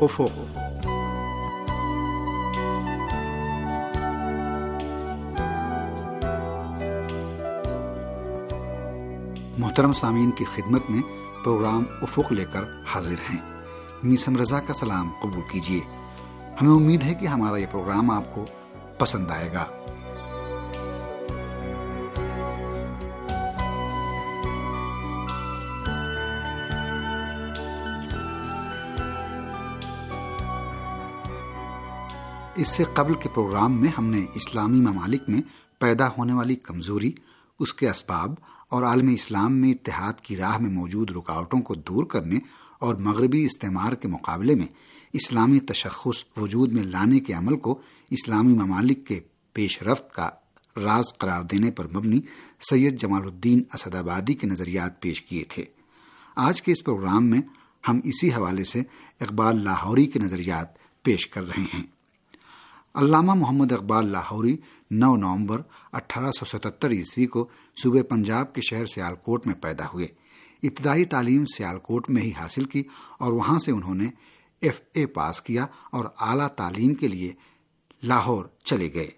افق محترم سامعین کی خدمت میں پروگرام افق لے کر حاضر ہیں۔ میسم رضا کا سلام قبول کیجیے۔ ہمیں امید ہے کہ ہمارا یہ پروگرام آپ کو پسند آئے گا۔ اس سے قبل کے پروگرام میں ہم نے اسلامی ممالک میں پیدا ہونے والی کمزوری، اس کے اسباب اور عالم اسلام میں اتحاد کی راہ میں موجود رکاوٹوں کو دور کرنے اور مغربی استعمار کے مقابلے میں اسلامی تشخص وجود میں لانے کے عمل کو اسلامی ممالک کے پیش رفت کا راز قرار دینے پر مبنی سید جمال الدین اسد آبادی کے نظریات پیش کیے تھے۔ آج کے اس پروگرام میں ہم اسی حوالے سے اقبال لاہوری کے نظریات پیش کر رہے ہیں۔ علامہ محمد اقبال لاہوری، نو نومبر اٹھارہ سو ستتر عیسوی کو صوبے پنجاب کے شہر سیال کوٹ میں پیدا ہوئے۔ ابتدائی تعلیم سیال کوٹ میں ہی حاصل کی اور وہاں سے انہوں نے ایف اے پاس کیا اور اعلیٰ تعلیم کے لیے لاہور چلے گئے۔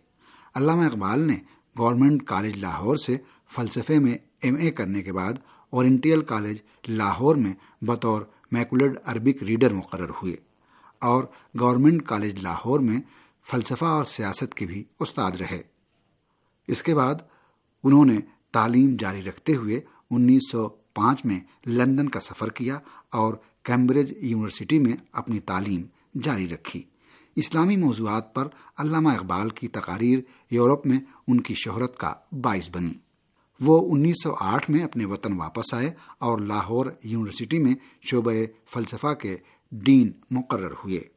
علامہ اقبال نے گورنمنٹ کالج لاہور سے فلسفے میں ایم اے کرنے کے بعد اورینٹیل کالج لاہور میں بطور میکولڈ عربک ریڈر مقرر ہوئے اور گورنمنٹ کالج لاہور میں فلسفہ اور سیاست کے بھی استاد رہے۔ اس کے بعد انہوں نے تعلیم جاری رکھتے ہوئے انیس سو پانچ میں لندن کا سفر کیا اور کیمبرج یونیورسٹی میں اپنی تعلیم جاری رکھی۔ اسلامی موضوعات پر علامہ اقبال کی تقاریر یورپ میں ان کی شہرت کا باعث بنی۔ وہ انیس سو آٹھ میں اپنے وطن واپس آئے اور لاہور یونیورسٹی میں شعبہ فلسفہ کے ڈین مقرر ہوئے۔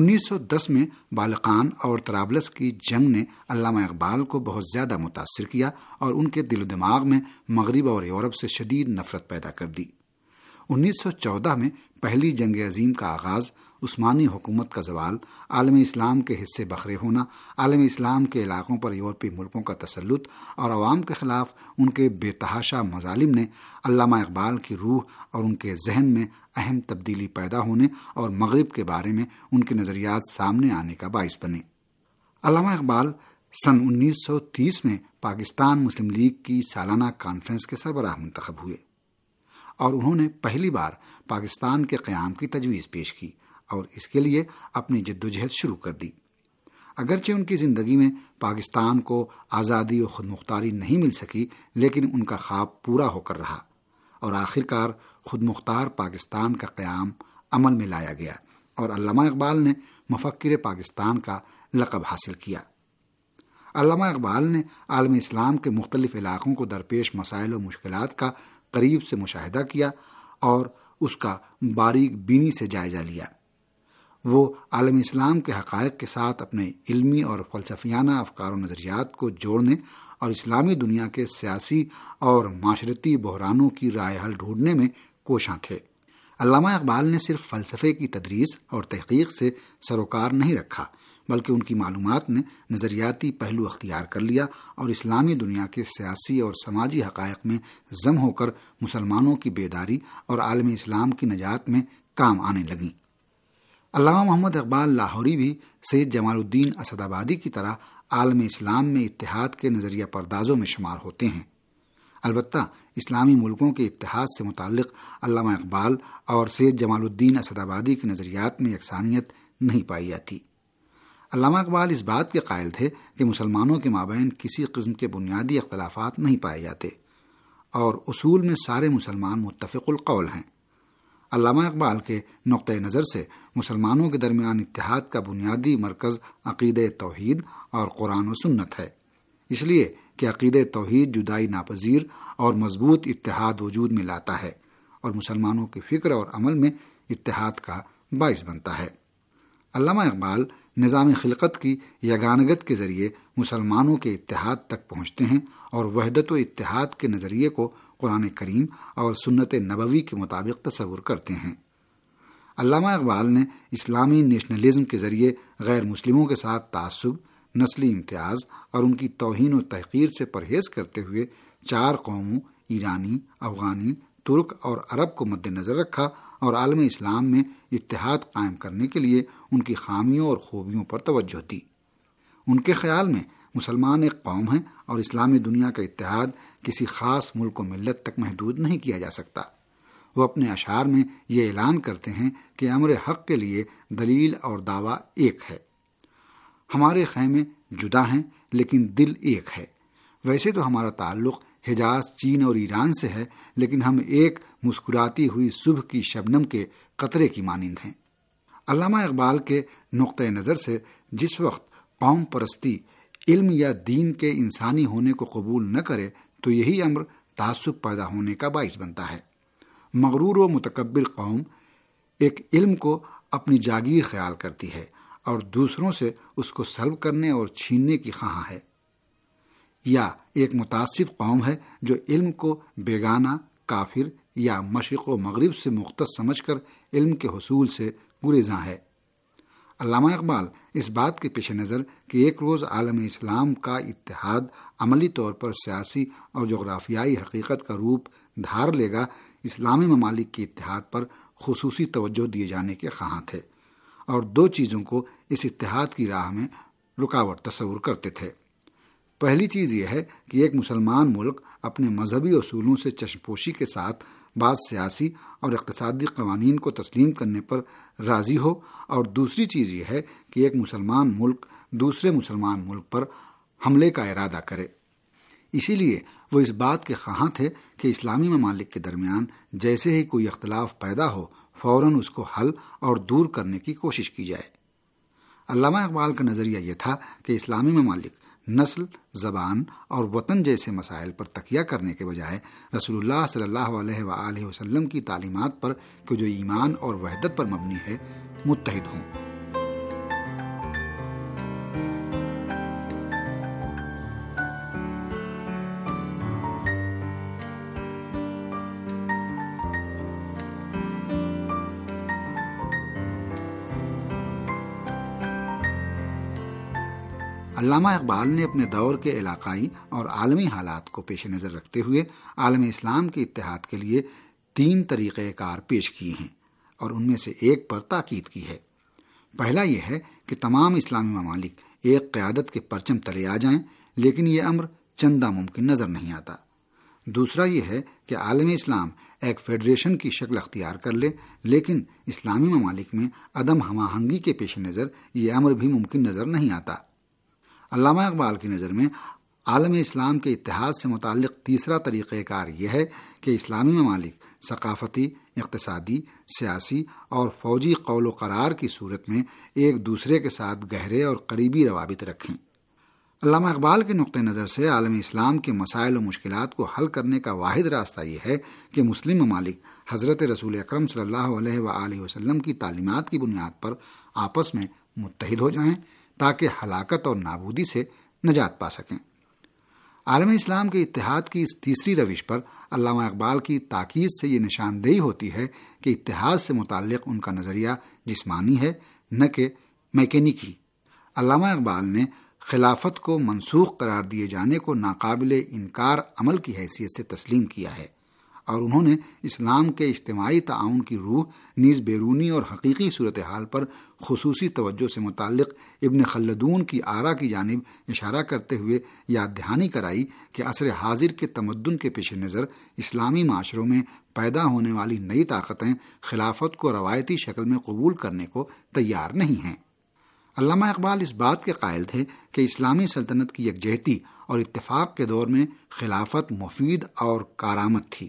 انیس سو دس میں بالقان اور ترابلس کی جنگ نے علامہ اقبال کو بہت زیادہ متاثر کیا اور ان کے دل و دماغ میں مغرب اور یورپ سے شدید نفرت پیدا کر دی۔ انیس سو چودہ میں پہلی جنگ عظیم کا آغاز عثمانی حکومت کا زوال، عالم اسلام کے حصے بکھرے ہونا، عالم اسلام کے علاقوں پر یورپی ملکوں کا تسلط اور عوام کے خلاف ان کے بے تحاشا مظالم نے علامہ اقبال کی روح اور ان کے ذہن میں اہم تبدیلی پیدا ہونے اور مغرب کے بارے میں ان کے نظریات سامنے آنے کا باعث بنے۔ علامہ اقبال سن انیس سو تیس میں پاکستان مسلم لیگ کی سالانہ کانفرنس کے سربراہ منتخب ہوئے۔ اور انہوں نے پہلی بار پاکستان کے قیام کی تجویز پیش کی اور اس کے لیے اپنی جدوجہد شروع کر دی۔ اگرچہ ان کی زندگی میں پاکستان کو آزادی و خود مختاری نہیں مل سکی، لیکن ان کا خواب پورا ہو کر رہا اور آخر کار خود مختار پاکستان کا قیام عمل میں لایا گیا اور علامہ اقبال نے مفکر پاکستان کا لقب حاصل کیا۔ علامہ اقبال نے عالم اسلام کے مختلف علاقوں کو درپیش مسائل و مشکلات کا قریب سے مشاہدہ کیا اور اس کا باریک بینی سے جائزہ لیا۔ وہ عالم اسلام کے حقائق کے ساتھ اپنے علمی اور فلسفیانہ افکار و نظریات کو جوڑنے اور اسلامی دنیا کے سیاسی اور معاشرتی بحرانوں کی رائے حل ڈھونڈنے میں کوشاں تھے۔ علامہ اقبال نے صرف فلسفے کی تدریس اور تحقیق سے سروکار نہیں رکھا بلکہ ان کی معلومات نے نظریاتی پہلو اختیار کر لیا اور اسلامی دنیا کے سیاسی اور سماجی حقائق میں ضم ہو کر مسلمانوں کی بیداری اور عالم اسلام کی نجات میں کام آنے لگیں۔ علامہ محمد اقبال لاہوری بھی سید جمال الدین اسد آبادی کی طرح عالم اسلام میں اتحاد کے نظریہ پردازوں میں شمار ہوتے ہیں۔ البتہ اسلامی ملکوں کے اتحاد سے متعلق علامہ اقبال اور سید جمال الدین اسد آبادی کے نظریات میں یکسانیت نہیں پائی جاتی۔ علامہ اقبال اس بات کے قائل تھے کہ مسلمانوں کے مابین کسی قسم کے بنیادی اختلافات نہیں پائے جاتے اور اصول میں سارے مسلمان متفق القول ہیں۔ علامہ اقبال کے نقطۂ نظر سے مسلمانوں کے درمیان اتحاد کا بنیادی مرکز عقید توحید اور قرآن و سنت ہے۔ اس لیے کہ عقید توحید جدائی ناپذیر اور مضبوط اتحاد وجود میں لاتا ہے اور مسلمانوں کی فکر اور عمل میں اتحاد کا باعث بنتا ہے۔ علامہ اقبال نظام خلقت کی یگانگت کے ذریعے مسلمانوں کے اتحاد تک پہنچتے ہیں اور وحدت و اتحاد کے نظریے کو قرآن کریم اور سنت نبوی کے مطابق تصور کرتے ہیں۔ علامہ اقبال نے اسلامی نیشنلزم کے ذریعے غیر مسلموں کے ساتھ تعصب، نسلی امتیاز اور ان کی توہین و تحقیر سے پرہیز کرتے ہوئے چار قوموں، ایرانی، افغانی ترک اور عرب کو مد نظر رکھا اور عالم اسلام میں اتحاد قائم کرنے کے لیے ان کی خامیوں اور خوبیوں پر توجہ دی۔ ان کے خیال میں مسلمان ایک قوم ہیں اور اسلامی دنیا کا اتحاد کسی خاص ملک و ملت تک محدود نہیں کیا جا سکتا۔ وہ اپنے اشعار میں یہ اعلان کرتے ہیں کہ امر حق کے لیے دلیل اور دعویٰ ایک ہے۔ ہمارے خیمے جدا ہیں لیکن دل ایک ہے۔ ویسے تو ہمارا تعلق حجاز چین اور ایران سے ہے، لیکن ہم ایک مسکراتی ہوئی صبح کی شبنم کے قطرے کی مانند ہیں۔ علامہ اقبال کے نقطۂ نظر سے جس وقت قوم پرستی علم یا دین کے انسانی ہونے کو قبول نہ کرے، تو یہی امر تعصب پیدا ہونے کا باعث بنتا ہے۔ مغرور و متکبر قوم ایک علم کو اپنی جاگیر خیال کرتی ہے اور دوسروں سے اس کو سلب کرنے اور چھیننے کی خواہاں ہے۔ یا ایک متاثر قوم ہے جو علم کو بیگانہ، کافر یا مشرق و مغرب سے مختص سمجھ کر علم کے حصول سے گریزاں ہے۔ علامہ اقبال اس بات کے پیش نظر کہ ایک روز عالم اسلام کا اتحاد عملی طور پر سیاسی اور جغرافیائی حقیقت کا روپ دھار لے گا، اسلامی ممالک کے اتحاد پر خصوصی توجہ دیے جانے کے خواہاں تھے اور دو چیزوں کو اس اتحاد کی راہ میں رکاوٹ تصور کرتے تھے۔ پہلی چیز یہ ہے کہ ایک مسلمان ملک اپنے مذہبی اصولوں سے چشم پوشی کے ساتھ بعض سیاسی اور اقتصادی قوانین کو تسلیم کرنے پر راضی ہو اور دوسری چیز یہ ہے کہ ایک مسلمان ملک دوسرے مسلمان ملک پر حملے کا ارادہ کرے۔ اسی لیے وہ اس بات کے خواہاں تھے کہ اسلامی ممالک کے درمیان جیسے ہی کوئی اختلاف پیدا ہو، فوراً اس کو حل اور دور کرنے کی کوشش کی جائے۔ علامہ اقبال کا نظریہ یہ تھا کہ اسلامی ممالک نسل، زبان اور وطن جیسے مسائل پر تکیہ کرنے کے بجائے رسول اللہ صلی اللہ علیہ وآلہ وسلم کی تعلیمات پر کہ جو ایمان اور وحدت پر مبنی ہے، متحد ہوں۔ علامہ اقبال نے اپنے دور کے علاقائی اور عالمی حالات کو پیش نظر رکھتے ہوئے عالم اسلام کے اتحاد کے لیے تین طریقہ کار پیش کیے ہیں اور ان میں سے ایک پر تاکید کی ہے۔ پہلا یہ ہے کہ تمام اسلامی ممالک ایک قیادت کے پرچم تلے آ جائیں، لیکن یہ امر چندہ ممکن نظر نہیں آتا۔ دوسرا یہ ہے کہ عالم اسلام ایک فیڈریشن کی شکل اختیار کر لے، لیکن اسلامی ممالک میں عدم ہم آہنگی کے پیش نظر یہ امر بھی ممکن نظر نہیں آتا۔ علامہ اقبال کی نظر میں عالم اسلام کے اتحاد سے متعلق تیسرا طریقہ کار یہ ہے کہ اسلامی ممالک ثقافتی، اقتصادی، سیاسی اور فوجی قول و قرار کی صورت میں ایک دوسرے کے ساتھ گہرے اور قریبی روابط رکھیں۔ علامہ اقبال کے نقطۂ نظر سے عالم اسلام کے مسائل و مشکلات کو حل کرنے کا واحد راستہ یہ ہے کہ مسلم ممالک حضرت رسول اکرم صلی اللہ علیہ و وسلم کی تعلیمات کی بنیاد پر آپس میں متحد ہو جائیں۔ تاکہ ہلاکت اور نابودی سے نجات پا سکیں۔ عالم اسلام کے اتحاد کی اس تیسری روش پر علامہ اقبال کی تاکید سے یہ نشاندہی ہوتی ہے کہ اتحاد سے متعلق ان کا نظریہ جسمانی ہے، نہ کہ میکینکی علامہ اقبال نے خلافت کو منسوخ قرار دیے جانے کو ناقابل انکار عمل کی حیثیت سے تسلیم کیا ہے۔ اور انہوں نے اسلام کے اجتماعی تعاون کی روح نیز بیرونی اور حقیقی صورتحال پر خصوصی توجہ سے متعلق ابن خلدون کی آرا کی جانب اشارہ کرتے ہوئے یاد دہانی کرائی کہ عصر حاضر کے تمدن کے پیش نظر اسلامی معاشروں میں پیدا ہونے والی نئی طاقتیں خلافت کو روایتی شکل میں قبول کرنے کو تیار نہیں ہیں۔ علامہ اقبال اس بات کے قائل تھے کہ اسلامی سلطنت کی یکجہتی اور اتفاق کے دور میں خلافت مفید اور کارآمد تھی۔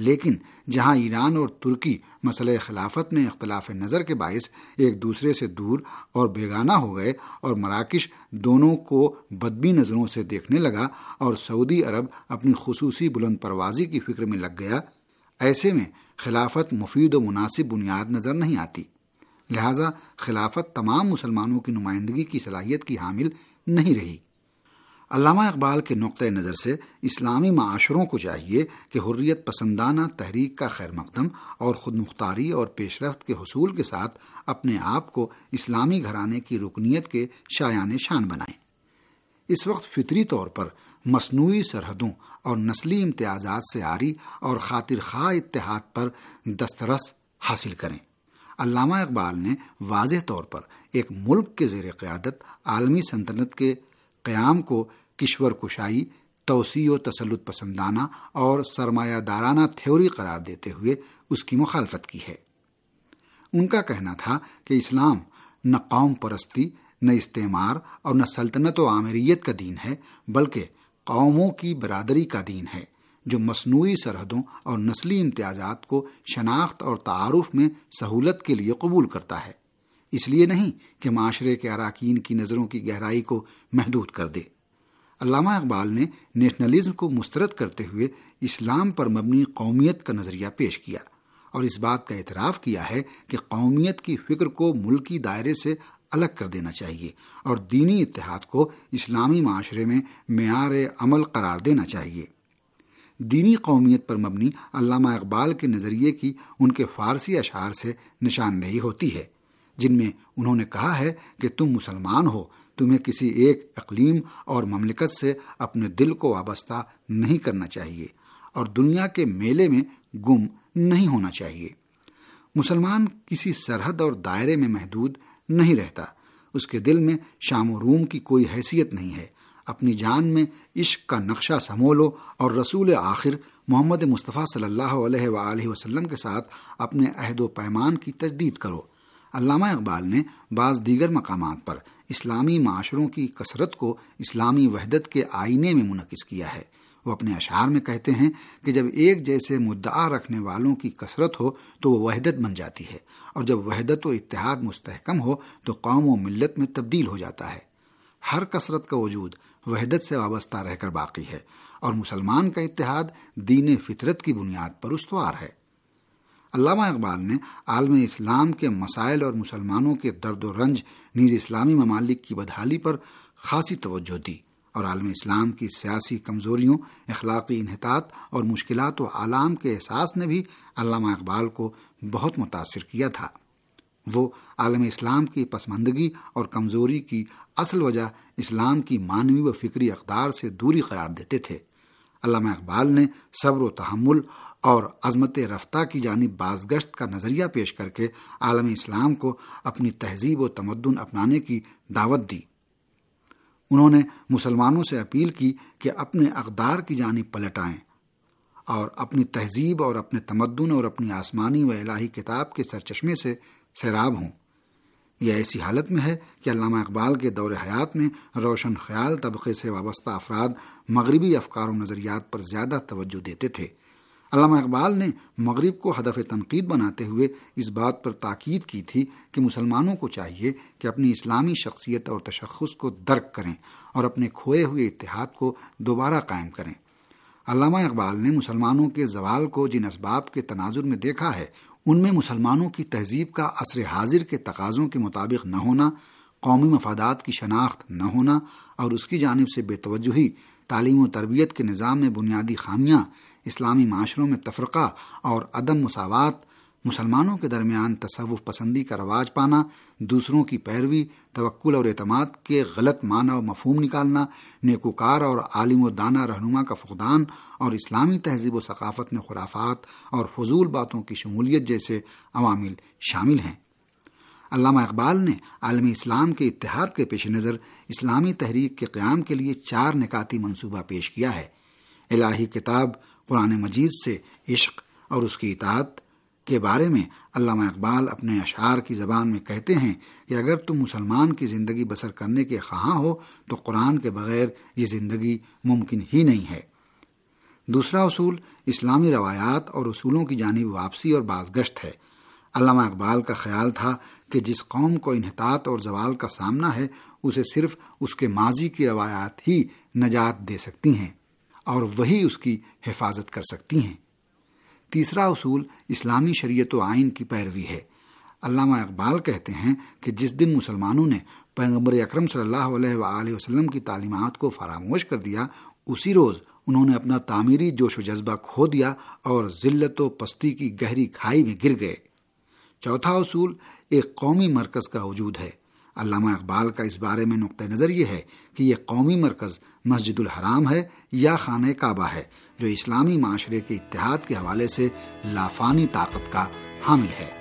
لیکن جہاں ایران اور ترکی مسئلہ خلافت میں اختلاف نظر کے باعث ایک دوسرے سے دور اور بیگانہ ہو گئے اور مراکش دونوں کو بدبی نظروں سے دیکھنے لگا اور سعودی عرب اپنی خصوصی بلند پروازی کی فکر میں لگ گیا، ایسے میں خلافت مفید و مناسب بنیاد نظر نہیں آتی۔ لہذا خلافت تمام مسلمانوں کی نمائندگی کی صلاحیت کی حامل نہیں رہی۔ علامہ اقبال کے نقطۂ نظر سے اسلامی معاشروں کو چاہیے کہ حریت پسندانہ تحریک کا خیر مقدم اور خود مختاری اور پیش رفت کے حصول کے ساتھ اپنے آپ کو اسلامی گھرانے کی رکنیت کے شایان شان بنائیں۔ اس وقت فطری طور پر مصنوعی سرحدوں اور نسلی امتیازات سے آری اور خاطر خواہ اتحاد پر دسترس حاصل کریں۔ علامہ اقبال نے واضح طور پر ایک ملک کے زیر قیادت عالمی سلطنت کے قیام کو کشور کشائی، توسیع و تسلط پسندانہ اور سرمایہ دارانہ تھیوری قرار دیتے ہوئے اس کی مخالفت کی ہے۔ ان کا کہنا تھا کہ اسلام نہ قوم پرستی، نہ استعمار اور نہ سلطنت و عامریت کا دین ہے، بلکہ قوموں کی برادری کا دین ہے، جو مصنوعی سرحدوں اور نسلی امتیازات کو شناخت اور تعارف میں سہولت کے لیے قبول کرتا ہے۔ اس لیے نہیں کہ معاشرے کے اراکین کی نظروں کی گہرائی کو محدود کر دے۔ علامہ اقبال نے نیشنلزم کو مسترد کرتے ہوئے اسلام پر مبنی قومیت کا نظریہ پیش کیا اور اس بات کا اعتراف کیا ہے کہ قومیت کی فکر کو ملکی دائرے سے الگ کر دینا چاہیے اور دینی اتحاد کو اسلامی معاشرے میں معیار عمل قرار دینا چاہیے۔ دینی قومیت پر مبنی علامہ اقبال کے نظریے کی ان کے فارسی اشعار سے نشاندہی ہوتی ہے۔ جن میں انہوں نے کہا ہے کہ تم مسلمان ہو، تمہیں کسی ایک اقلیم اور مملکت سے اپنے دل کو وابستہ نہیں کرنا چاہیے، اور دنیا کے میلے میں گم نہیں ہونا چاہیے۔ مسلمان کسی سرحد اور دائرے میں محدود نہیں رہتا۔ اس کے دل میں شام و روم کی کوئی حیثیت نہیں ہے۔ اپنی جان میں عشق کا نقشہ سمولو اور رسول آخر محمد مصطفیٰ صلی اللہ علیہ وآلہ وسلم کے ساتھ اپنے عہد و پیمان کی تجدید کرو۔ علامہ اقبال نے بعض دیگر مقامات پر اسلامی معاشروں کی کثرت کو اسلامی وحدت کے آئینے میں منعقد کیا ہے۔ وہ اپنے اشعار میں کہتے ہیں کہ جب ایک جیسے مدعا رکھنے والوں کی کثرت ہو تو وہ وحدت بن جاتی ہے، اور جب وحدت و اتحاد مستحکم ہو تو قوم و ملت میں تبدیل ہو جاتا ہے۔ ہر کثرت کا وجود وحدت سے وابستہ رہ کر باقی ہے، اور مسلمان کا اتحاد دین فطرت کی بنیاد پر استوار ہے۔ علامہ اقبال نے عالم اسلام کے مسائل اور مسلمانوں کے درد و رنج نیز اسلامی ممالک کی بدحالی پر خاصی توجہ دی اور عالم اسلام کی سیاسی کمزوریوں، اخلاقی انحطاط اور مشکلات و عالم کے احساس نے بھی علامہ اقبال کو بہت متاثر کیا تھا۔ وہ عالم اسلام کی پسماندگی اور کمزوری کی اصل وجہ اسلام کی معنوی و فکری اقدار سے دوری قرار دیتے تھے۔ علامہ اقبال نے صبر و تحمل اور عظمت رفتہ کی جانب بازگشت کا نظریہ پیش کر کے عالم اسلام کو اپنی تہذیب و تمدن اپنانے کی دعوت دی۔ انہوں نے مسلمانوں سے اپیل کی کہ اپنے اقدار کی جانب پلٹ آئیں اور اپنی تہذیب اور اپنے تمدن اور اپنی آسمانی و الہی کتاب کے سرچشمے سے سیراب ہوں۔ یہ ایسی حالت میں ہے کہ علامہ اقبال کے دور حیات میں روشن خیال طبقے سے وابستہ افراد مغربی افکار و نظریات پر زیادہ توجہ دیتے تھے۔ علامہ اقبال نے مغرب کو ہدف تنقید بناتے ہوئے اس بات پر تاکید کی تھی کہ مسلمانوں کو چاہیے کہ اپنی اسلامی شخصیت اور تشخص کو درک کریں اور اپنے کھوئے ہوئے اتحاد کو دوبارہ قائم کریں۔ علامہ اقبال نے مسلمانوں کے زوال کو جن اسباب کے تناظر میں دیکھا ہے، ان میں مسلمانوں کی تہذیب کا عصر حاضر کے تقاضوں کے مطابق نہ ہونا، قومی مفادات کی شناخت نہ ہونا اور اس کی جانب سے بے توجہی تعلیم و تربیت کے نظام میں بنیادی خامیاں، اسلامی معاشروں میں تفرقہ اور عدم مساوات، مسلمانوں کے درمیان تصوف پسندی کا رواج پانا، دوسروں کی پیروی، توکل اور اعتماد کے غلط معنی و مفہوم نکالنا، نیکوکار اور عالم و دانہ رہنما کا فقدان اور اسلامی تہذیب و ثقافت میں خرافات اور فضول باتوں کی شمولیت جیسے عوامل شامل ہیں۔ علامہ اقبال نے عالمی اسلام کے اتحاد کے پیش نظر اسلامی تحریک کے قیام کے لیے چار نکاتی منصوبہ پیش کیا ہے۔ الہی کتاب قرآن مجید سے عشق اور اس کی اطاعت کے بارے میں علامہ اقبال اپنے اشعار کی زبان میں کہتے ہیں کہ اگر تم مسلمان کی زندگی بسر کرنے کے خواہاں ہو تو قرآن کے بغیر یہ زندگی ممکن ہی نہیں ہے۔ دوسرا اصول اسلامی روایات اور اصولوں کی جانب واپسی اور بازگشت ہے۔ علامہ اقبال کا خیال تھا کہ جس قوم کو انحطاط اور زوال کا سامنا ہے، اسے صرف اس کے ماضی کی روایات ہی نجات دے سکتی ہیں اور وہی اس کی حفاظت کر سکتی ہیں۔ تیسرا اصول اسلامی شریعت و آئین کی پیروی ہے۔ علامہ اقبال کہتے ہیں کہ جس دن مسلمانوں نے پیغمبر اکرم صلی اللہ علیہ وآلہ وسلم کی تعلیمات کو فراموش کر دیا، اسی روز انہوں نے اپنا تعمیری جوش و جذبہ کھو دیا اور ذلت و پستی کی گہری کھائی میں گر گئے۔ چوتھا اصول ایک قومی مرکز کا وجود ہے۔ علامہ اقبال کا اس بارے میں نقطۂ نظر یہ ہے کہ یہ قومی مرکز مسجد الحرام ہے یا خانہ کعبہ ہے، جو اسلامی معاشرے کے اتحاد کے حوالے سے لافانی طاقت کا حامل ہے۔